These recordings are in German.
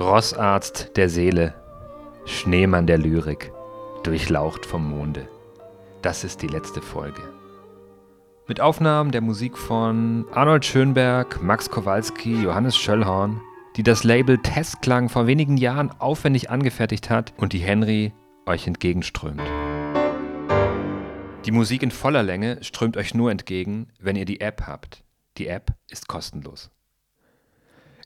Rossarzt der Seele, Schneemann der Lyrik, durchlaucht vom Monde. Das ist die letzte Folge. Mit Aufnahmen der Musik von Arnold Schönberg, Max Kowalski, Johannes Schöllhorn, die das Label Testklang vor wenigen Jahren aufwendig angefertigt hat und die Henry euch entgegenströmt. Die Musik in voller Länge strömt euch nur entgegen, wenn ihr die App habt. Die App ist kostenlos.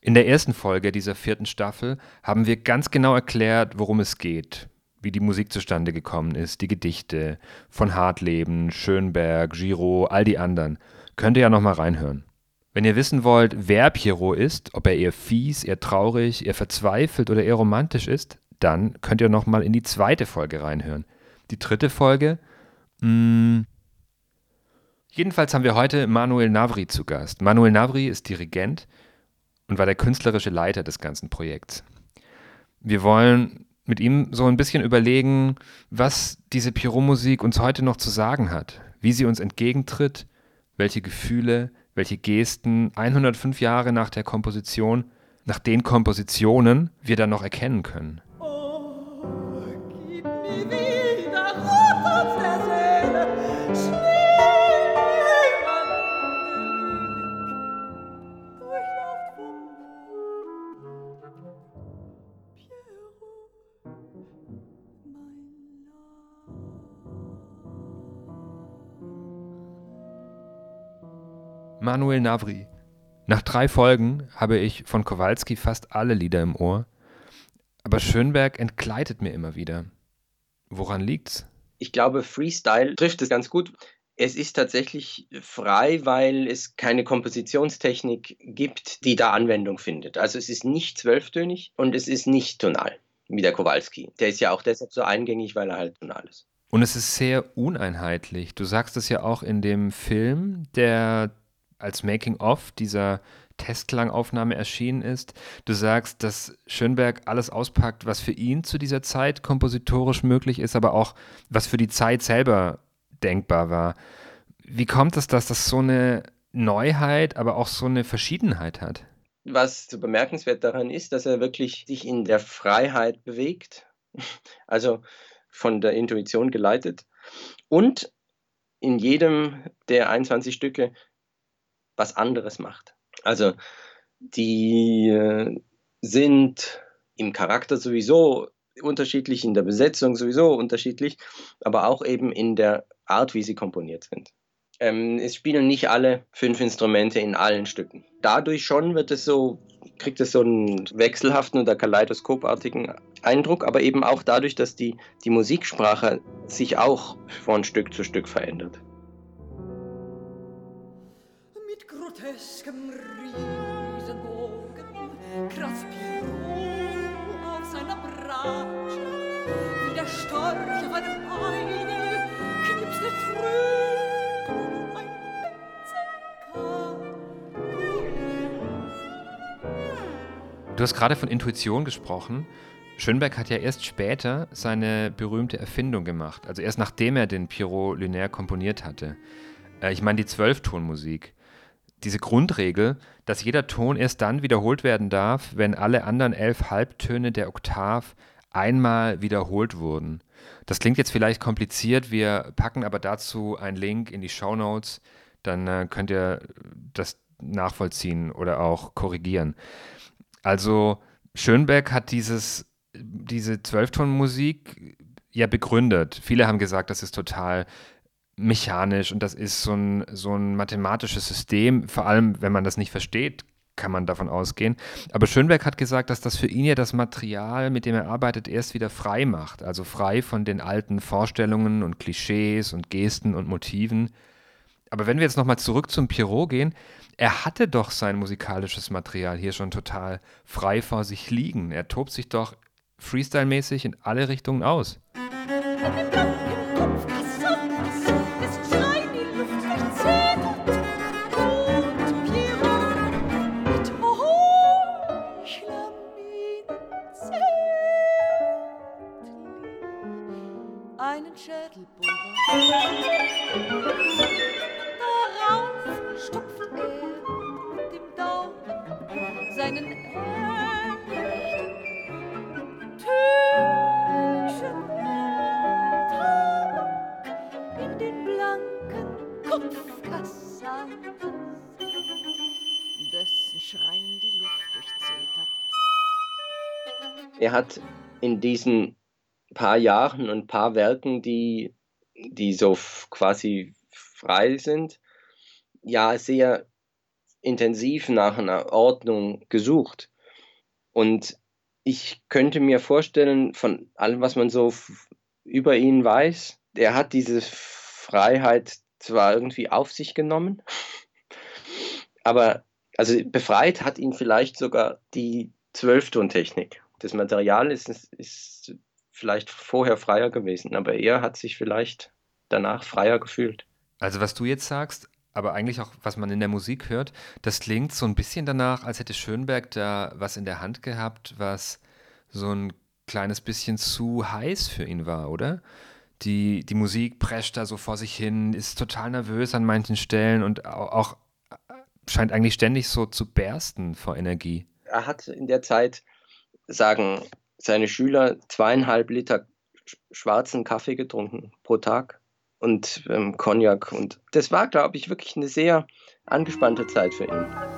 In der ersten Folge dieser vierten Staffel haben wir ganz genau erklärt, worum es geht, wie die Musik zustande gekommen ist, die Gedichte von Hartleben, Schönberg, Giraud, all die anderen. Könnt ihr ja nochmal reinhören. Wenn ihr wissen wollt, wer Pierrot ist, ob er eher fies, eher traurig, eher verzweifelt oder eher romantisch ist, dann könnt ihr nochmal in die zweite Folge reinhören. Die dritte Folge, mh, jedenfalls haben wir heute Manuel Navri zu Gast. Manuel Navri ist Dirigent und war der künstlerische Leiter des ganzen Projekts. Wir wollen mit ihm so ein bisschen überlegen, was diese Pierrot-Musik uns heute noch zu sagen hat, wie sie uns entgegentritt, welche Gefühle, welche Gesten 105 Jahre nach der Komposition, nach den Kompositionen wir dann noch erkennen können. Manuel Navri. Nach drei Folgen habe ich von Kowalski fast alle Lieder im Ohr, aber Schönberg entgleitet mir immer wieder. Woran liegt's? Ich glaube, Freestyle trifft es ganz gut. Es ist tatsächlich frei, weil es keine Kompositionstechnik gibt, die da Anwendung findet. Also es ist nicht zwölftönig und es ist nicht tonal, wie der Kowalski. Der ist ja auch deshalb so eingängig, weil er halt tonal ist. Und es ist sehr uneinheitlich. Du sagst es ja auch in dem Film, der als Making-of dieser Testklangaufnahme erschienen ist. Du sagst, dass Schönberg alles auspackt, was für ihn zu dieser Zeit kompositorisch möglich ist, aber auch was für die Zeit selber denkbar war. Wie kommt es, dass das so eine Neuheit, aber auch so eine Verschiedenheit hat? Was so bemerkenswert daran ist, dass er wirklich sich in der Freiheit bewegt, also von der Intuition geleitet und in jedem der 21 Stücke was anderes macht. Also die äh, sind im Charakter sowieso unterschiedlich, in der Besetzung sowieso unterschiedlich, aber auch eben in der Art, wie sie komponiert sind. Ähm, es spielen nicht alle fünf Instrumente in allen Stücken. Dadurch schon wird es so, kriegt es so einen wechselhaften oder kaleidoskopartigen Eindruck, aber eben auch dadurch, dass die, die Musiksprache sich auch von Stück zu Stück verändert. Groteskem Riesenbogen kratzt Pierrot auf seiner Bratsche, wie der Storch auf einem Beine knipst er trüb ein. Du hast gerade von Intuition gesprochen. Schönberg hat ja erst später seine berühmte Erfindung gemacht, also erst nachdem er den Pierrot Lunaire komponiert hatte. Äh, ich meine die Zwölftonmusik. Diese Grundregel, dass jeder Ton erst dann wiederholt werden darf, wenn alle anderen elf Halbtöne der Oktav einmal wiederholt wurden. Das klingt jetzt vielleicht kompliziert, wir packen aber dazu einen Link in die Show Notes, dann äh, könnt ihr das nachvollziehen oder auch korrigieren. Also Schönberg hat dieses, diese Zwölftonmusik ja begründet. Viele haben gesagt, das ist total mechanisch und das ist so ein, so ein mathematisches System. Vor allem, wenn man das nicht versteht, kann man davon ausgehen. Aber Schönberg hat gesagt, dass das für ihn ja das Material, mit dem er arbeitet, erst wieder frei macht. Also frei von den alten Vorstellungen und Klischees und Gesten und Motiven. Aber wenn wir jetzt nochmal zurück zum Pierrot gehen, er hatte doch sein musikalisches Material hier schon total frei vor sich liegen. Er tobt sich doch freestyle-mäßig in alle Richtungen aus. Darauf stopft er mit dem Daumen seinen Tüchen Tag in den blanken Kopfkassan, dessen Schrein die Luft durchzetert. Er hat in diesen paar Jahren und paar Werken, die, die so quasi frei sind, ja sehr intensiv nach einer Ordnung gesucht. Und ich könnte mir vorstellen, von allem, was man so über ihn weiß, er hat diese Freiheit zwar irgendwie auf sich genommen, aber also befreit hat ihn vielleicht sogar die Zwölftontechnik. Das Material ist, ist vielleicht vorher freier gewesen, aber er hat sich vielleicht danach freier gefühlt. Also was du jetzt sagst, aber eigentlich auch, was man in der Musik hört, das klingt so ein bisschen danach, als hätte Schönberg da was in der Hand gehabt, was so ein kleines bisschen zu heiß für ihn war, oder? Die, die Musik prescht da so vor sich hin, ist total nervös an manchen Stellen und au- auch äh, scheint eigentlich ständig so zu bersten vor Energie. Er hat in der Zeit, sagen seine Schüler, zweieinhalb Liter sch- schwarzen Kaffee getrunken pro Tag und ähm, Cognac. Und das war, glaube ich, wirklich eine sehr angespannte Zeit für ihn.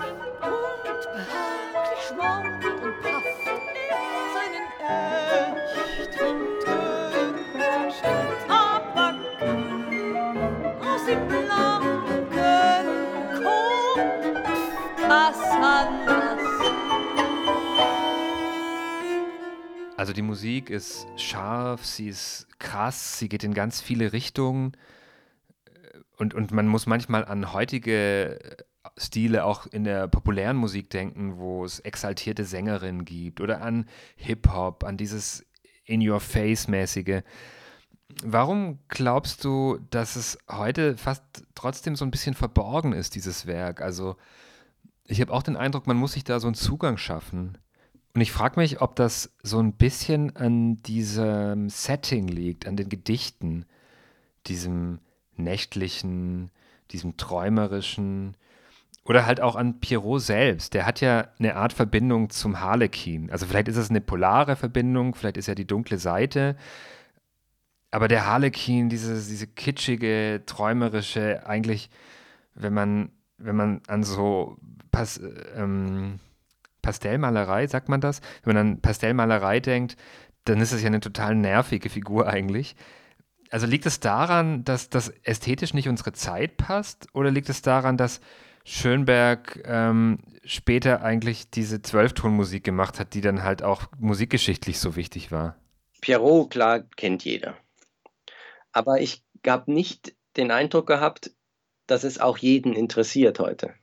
Also die Musik ist scharf, sie ist krass, sie geht in ganz viele Richtungen und, und man muss manchmal an heutige Stile auch in der populären Musik denken, wo es exaltierte Sängerinnen gibt oder an Hip-Hop, an dieses In-Your-Face-mäßige. Warum glaubst du, dass es heute fast trotzdem so ein bisschen verborgen ist, dieses Werk? Also ich habe auch den Eindruck, man muss sich da so einen Zugang schaffen. Und ich frage mich, ob das so ein bisschen an diesem Setting liegt, an den Gedichten, diesem nächtlichen, diesem träumerischen oder halt auch an Pierrot selbst. Der hat ja eine Art Verbindung zum Harlekin. Also vielleicht ist es eine polare Verbindung, vielleicht ist er die dunkle Seite. Aber der Harlekin, diese, diese kitschige, träumerische, eigentlich, wenn man, wenn man an so Pas, ähm, Pastellmalerei, sagt man das? Wenn man an Pastellmalerei denkt, dann ist es ja eine total nervige Figur eigentlich. Also liegt es daran, dass das ästhetisch nicht unsere Zeit passt? Oder liegt es daran, dass Schönberg ähm, später eigentlich diese Zwölftonmusik gemacht hat, die dann halt auch musikgeschichtlich so wichtig war? Pierrot, klar, kennt jeder. Aber ich habe nicht den Eindruck gehabt, dass es auch jeden interessiert heute.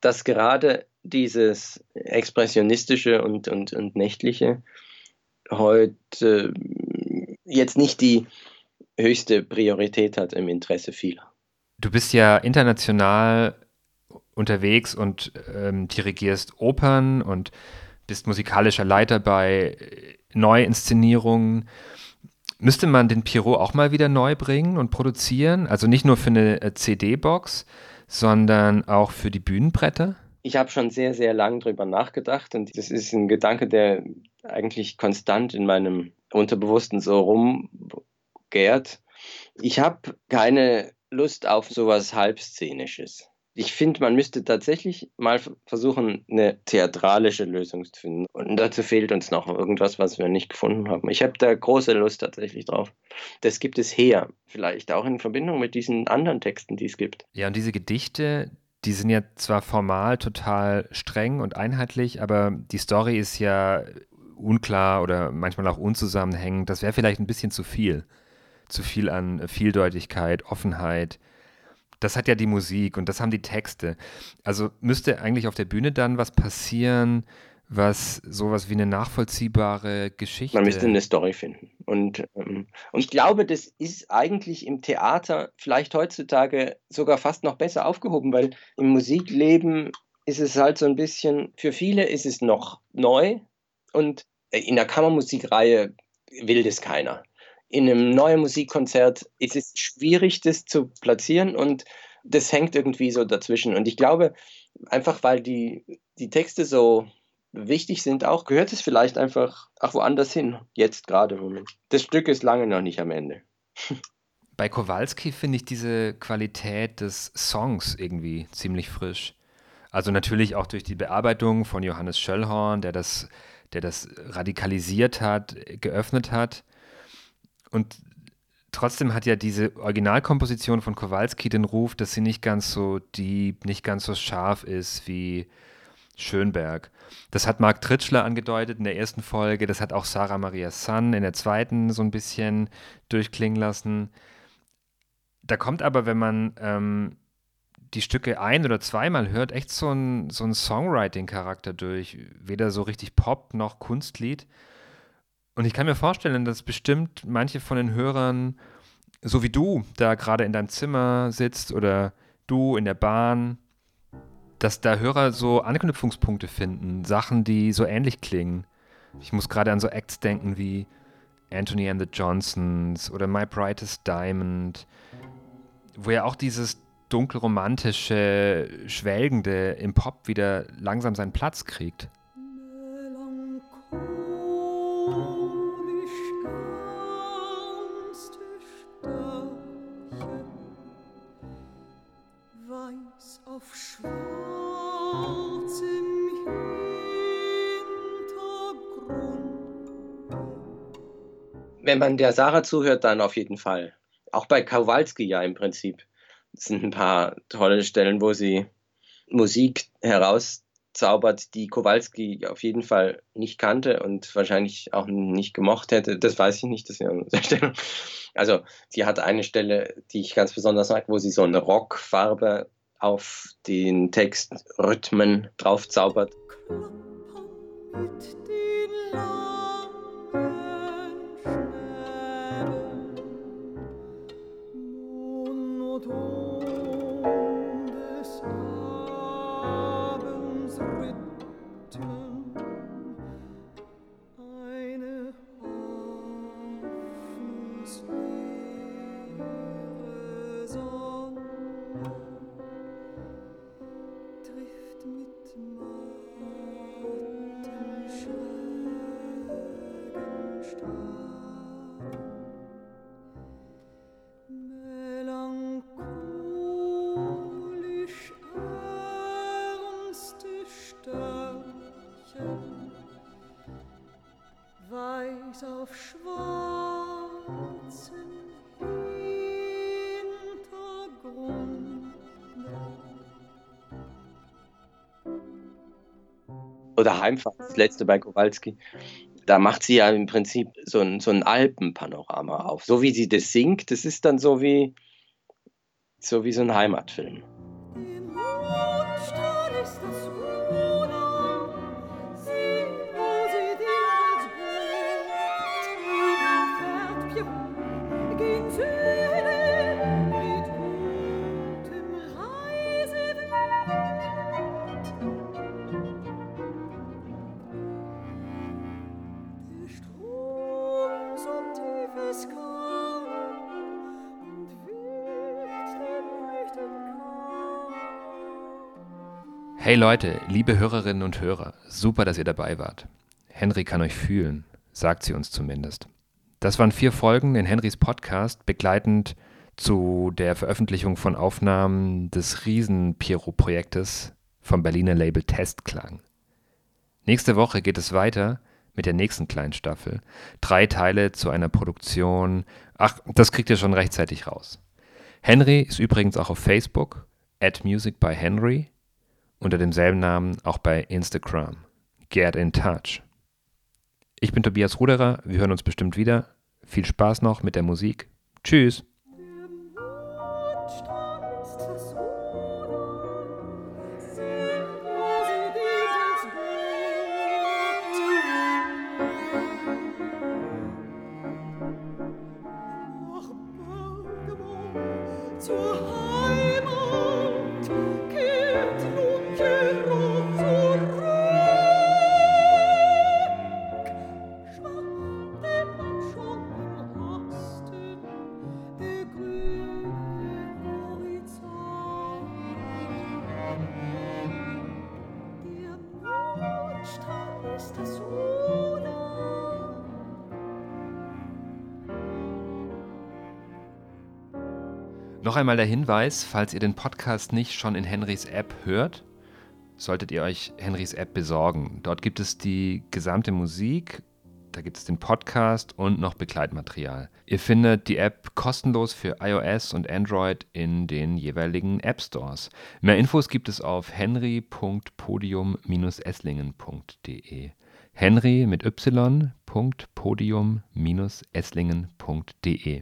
Dass gerade dieses expressionistische und, und, und nächtliche heute äh, jetzt nicht die höchste Priorität hat im Interesse vieler. Du bist ja international unterwegs und ähm, dirigierst Opern und bist musikalischer Leiter bei äh, Neuinszenierungen. Müsste man den Pierrot auch mal wieder neu bringen und produzieren? Also nicht nur für eine äh, CD-Box, sondern auch für die Bühnenbretter? Ich habe schon sehr, sehr lang drüber nachgedacht und das ist ein Gedanke, der eigentlich konstant in meinem Unterbewussten so rumgärt. Ich habe keine Lust auf sowas Halbszenisches. Ich finde, man müsste tatsächlich mal versuchen, eine theatralische Lösung zu finden. Und dazu fehlt uns noch irgendwas, was wir nicht gefunden haben. Ich habe da große Lust tatsächlich drauf. Das gibt es her, vielleicht auch in Verbindung mit diesen anderen Texten, die es gibt. Ja, und diese Gedichte, die sind ja zwar formal total streng und einheitlich, aber die Story ist ja unklar oder manchmal auch unzusammenhängend. Das wäre vielleicht ein bisschen zu viel. Zu viel an Vieldeutigkeit, Offenheit. Das hat ja die Musik und das haben die Texte. Also müsste eigentlich auf der Bühne dann was passieren, was sowas wie eine nachvollziehbare Geschichte. Man müsste eine Story finden. Und, ähm, und ich glaube, das ist eigentlich im Theater vielleicht heutzutage sogar fast noch besser aufgehoben, weil im Musikleben ist es halt so ein bisschen, für viele ist es noch neu und in der Kammermusikreihe will das keiner. in einem neuen Musikkonzert ist es schwierig, das zu platzieren und das hängt irgendwie so dazwischen. Und ich glaube, einfach weil die, die Texte so wichtig sind, auch gehört es vielleicht einfach auch woanders hin, jetzt gerade im Moment. Das Stück ist lange noch nicht am Ende. Bei Kowalski finde ich diese Qualität des Songs irgendwie ziemlich frisch. Also natürlich auch durch die Bearbeitung von Johannes Schöllhorn, der das, der das radikalisiert hat, geöffnet hat. Und trotzdem hat ja diese Originalkomposition von Kowalski den Ruf, dass sie nicht ganz so deep, nicht ganz so scharf ist wie Schönberg. Das hat Marc Tritschler angedeutet in der ersten Folge, das hat auch Sarah Maria Sun in der zweiten so ein bisschen durchklingen lassen. Da kommt aber, wenn man ähm, die Stücke ein- oder zweimal hört, echt so ein, so ein Songwriting-Charakter durch. Weder so richtig Pop noch Kunstlied. Und ich kann mir vorstellen, dass bestimmt manche von den Hörern, so wie du, da gerade in deinem Zimmer sitzt oder du in der Bahn, dass da Hörer so Anknüpfungspunkte finden, Sachen, die so ähnlich klingen. Ich muss gerade an so Acts denken wie Anthony and the Johnsons oder My Brightest Diamond, wo ja auch dieses dunkelromantische, schwelgende im Pop wieder langsam seinen Platz kriegt. Wenn man der Sarah zuhört, dann auf jeden Fall. Auch bei Kowalski ja im Prinzip. Es sind ein paar tolle Stellen, wo sie Musik herauszaubert, die Kowalski auf jeden Fall nicht kannte und wahrscheinlich auch nicht gemocht hätte. Das weiß ich nicht, das ist ja eine Stellung. Also sie hat eine Stelle, die ich ganz besonders mag, wo sie so eine Rockfarbe auf den Text Rhythmen draufzaubert. Mit auf schwarzem Hintergrund. Oder Heimfahrt, das letzte bei Kowalski. Da macht sie ja im Prinzip so ein, so ein Alpenpanorama auf. So wie sie das singt, das ist dann so wie, so wie so ein Heimatfilm. Hey Leute, liebe Hörerinnen und Hörer, super, dass ihr dabei wart. Henry kann euch fühlen, sagt sie uns zumindest. Das waren vier Folgen in Henrys Podcast, begleitend zu der Veröffentlichung von Aufnahmen des Riesen-Piero-Projektes vom Berliner Label Testklang. Nächste Woche geht es weiter mit der nächsten kleinen Staffel. Drei Teile zu einer Produktion. Ach, das kriegt ihr schon rechtzeitig raus. Henry ist übrigens auch auf Facebook, at Music by Henry, unter demselben Namen auch bei Instagram. Get in touch. Ich bin Tobias Ruderer, wir hören uns bestimmt wieder. Viel Spaß noch mit der Musik. Tschüss. Noch einmal der Hinweis, falls ihr den Podcast nicht schon in Henrys App hört, solltet ihr euch Henrys App besorgen. Dort gibt es die gesamte Musik, da gibt es den Podcast und noch Begleitmaterial. Ihr findet die App kostenlos für iOS und Android in den jeweiligen App Stores. Mehr Infos gibt es auf henry.podium-esslingen.de. Henry mit y.podium-esslingen.de.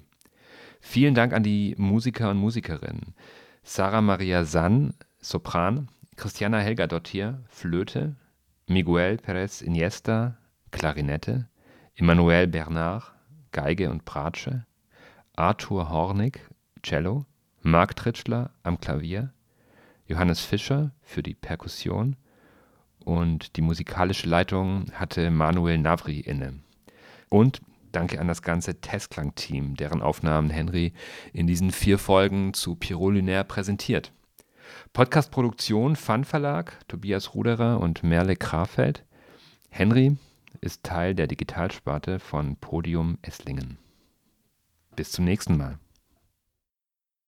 Vielen Dank an die Musiker und Musikerinnen. Sarah Maria Sann, Sopran, Christiana Helga Dottir, Flöte, Miguel Perez Iniesta, Klarinette, Emmanuel Bernard, Geige und Bratsche, Arthur Hornig, Cello, Marc Tritschler am Klavier, Johannes Fischer für die Perkussion. Und die musikalische Leitung hatte Manuel Navri inne. Und Danke an das ganze Testklang-Team, deren Aufnahmen Henry in diesen vier Folgen zu Pierrot präsentiert. Podcastproduktion Fun Verlag, Tobias Ruderer und Merle Krafeld. Henry ist Teil der Digitalsparte von Podium Esslingen. Bis zum nächsten Mal.